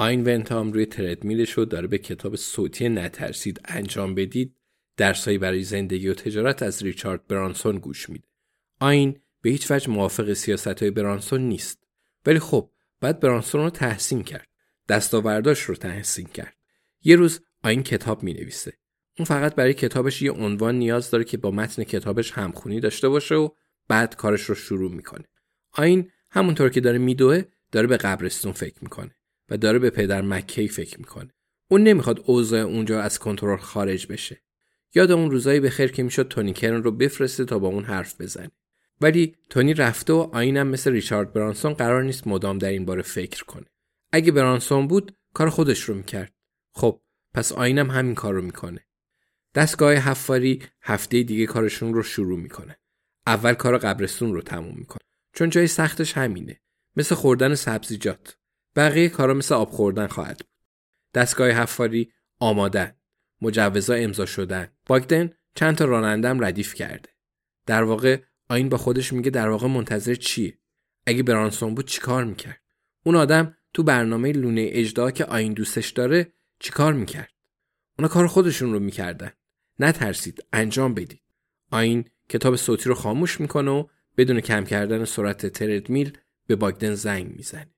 آین ونتام روی تردمیلش رو داره به کتاب صوتی نترسید انجام بدید درسایی برای زندگی و تجارت از ریچارد برانسون گوش میده. آین به هیچ وجه موافق سیاست های برانسون نیست. ولی خب بعد برانسون رو تحسین کرد. دستاورداش رو تحسین کرد. یه روز آین کتاب می نویسه. اون فقط برای کتابش یه عنوان نیاز داره که با متن کتابش همخونی داشته باشه و بعد کارش رو شروع می‌کنه. آین همونطور که داره میدوه داره به قبرستون فکر می‌کنه. و داره به پدر مکی فکر می‌کنه. اون نمی‌خواد اوضاع اونجا از کنترل خارج بشه. یاد اون روزایی به خیر که می‌شد تونی کرن رو بفرسته تا با اون حرف بزنه. ولی تونی رفته و آینم مثل ریچارد برانسون قرار نیست مدام در این باره فکر کنه. اگه برانسون بود کار خودش رو می‌کرد. خب پس آینم همین کار رو می‌کنه. دستگاه حفاری هفته دیگه کارشون رو شروع می‌کنه. اول کار قبرستون رو تموم می‌کنه. چون جای سختش همینه. مثل خوردن سبزیجات. بقیه کارا مثل آب خوردن خواهد بود. دستگاه حفاری آمادن. مجوزا امضا شدن. باگدن چند تا رانندم ردیف کرده. در واقع آین با خودش میگه در واقع منتظر چیه؟ اگه برانسون بود چیکار می‌کرد؟ اون آدم تو برنامه لونه اجدا که آین دوستش داره چیکار می‌کرد؟ اونا کار خودشون رو می‌کردن. نترسید انجام بدید. آین کتاب صوتی رو خاموش می‌کنه و بدون کم کردن سرعت تردمیل به باگدن زنگ می‌زنه.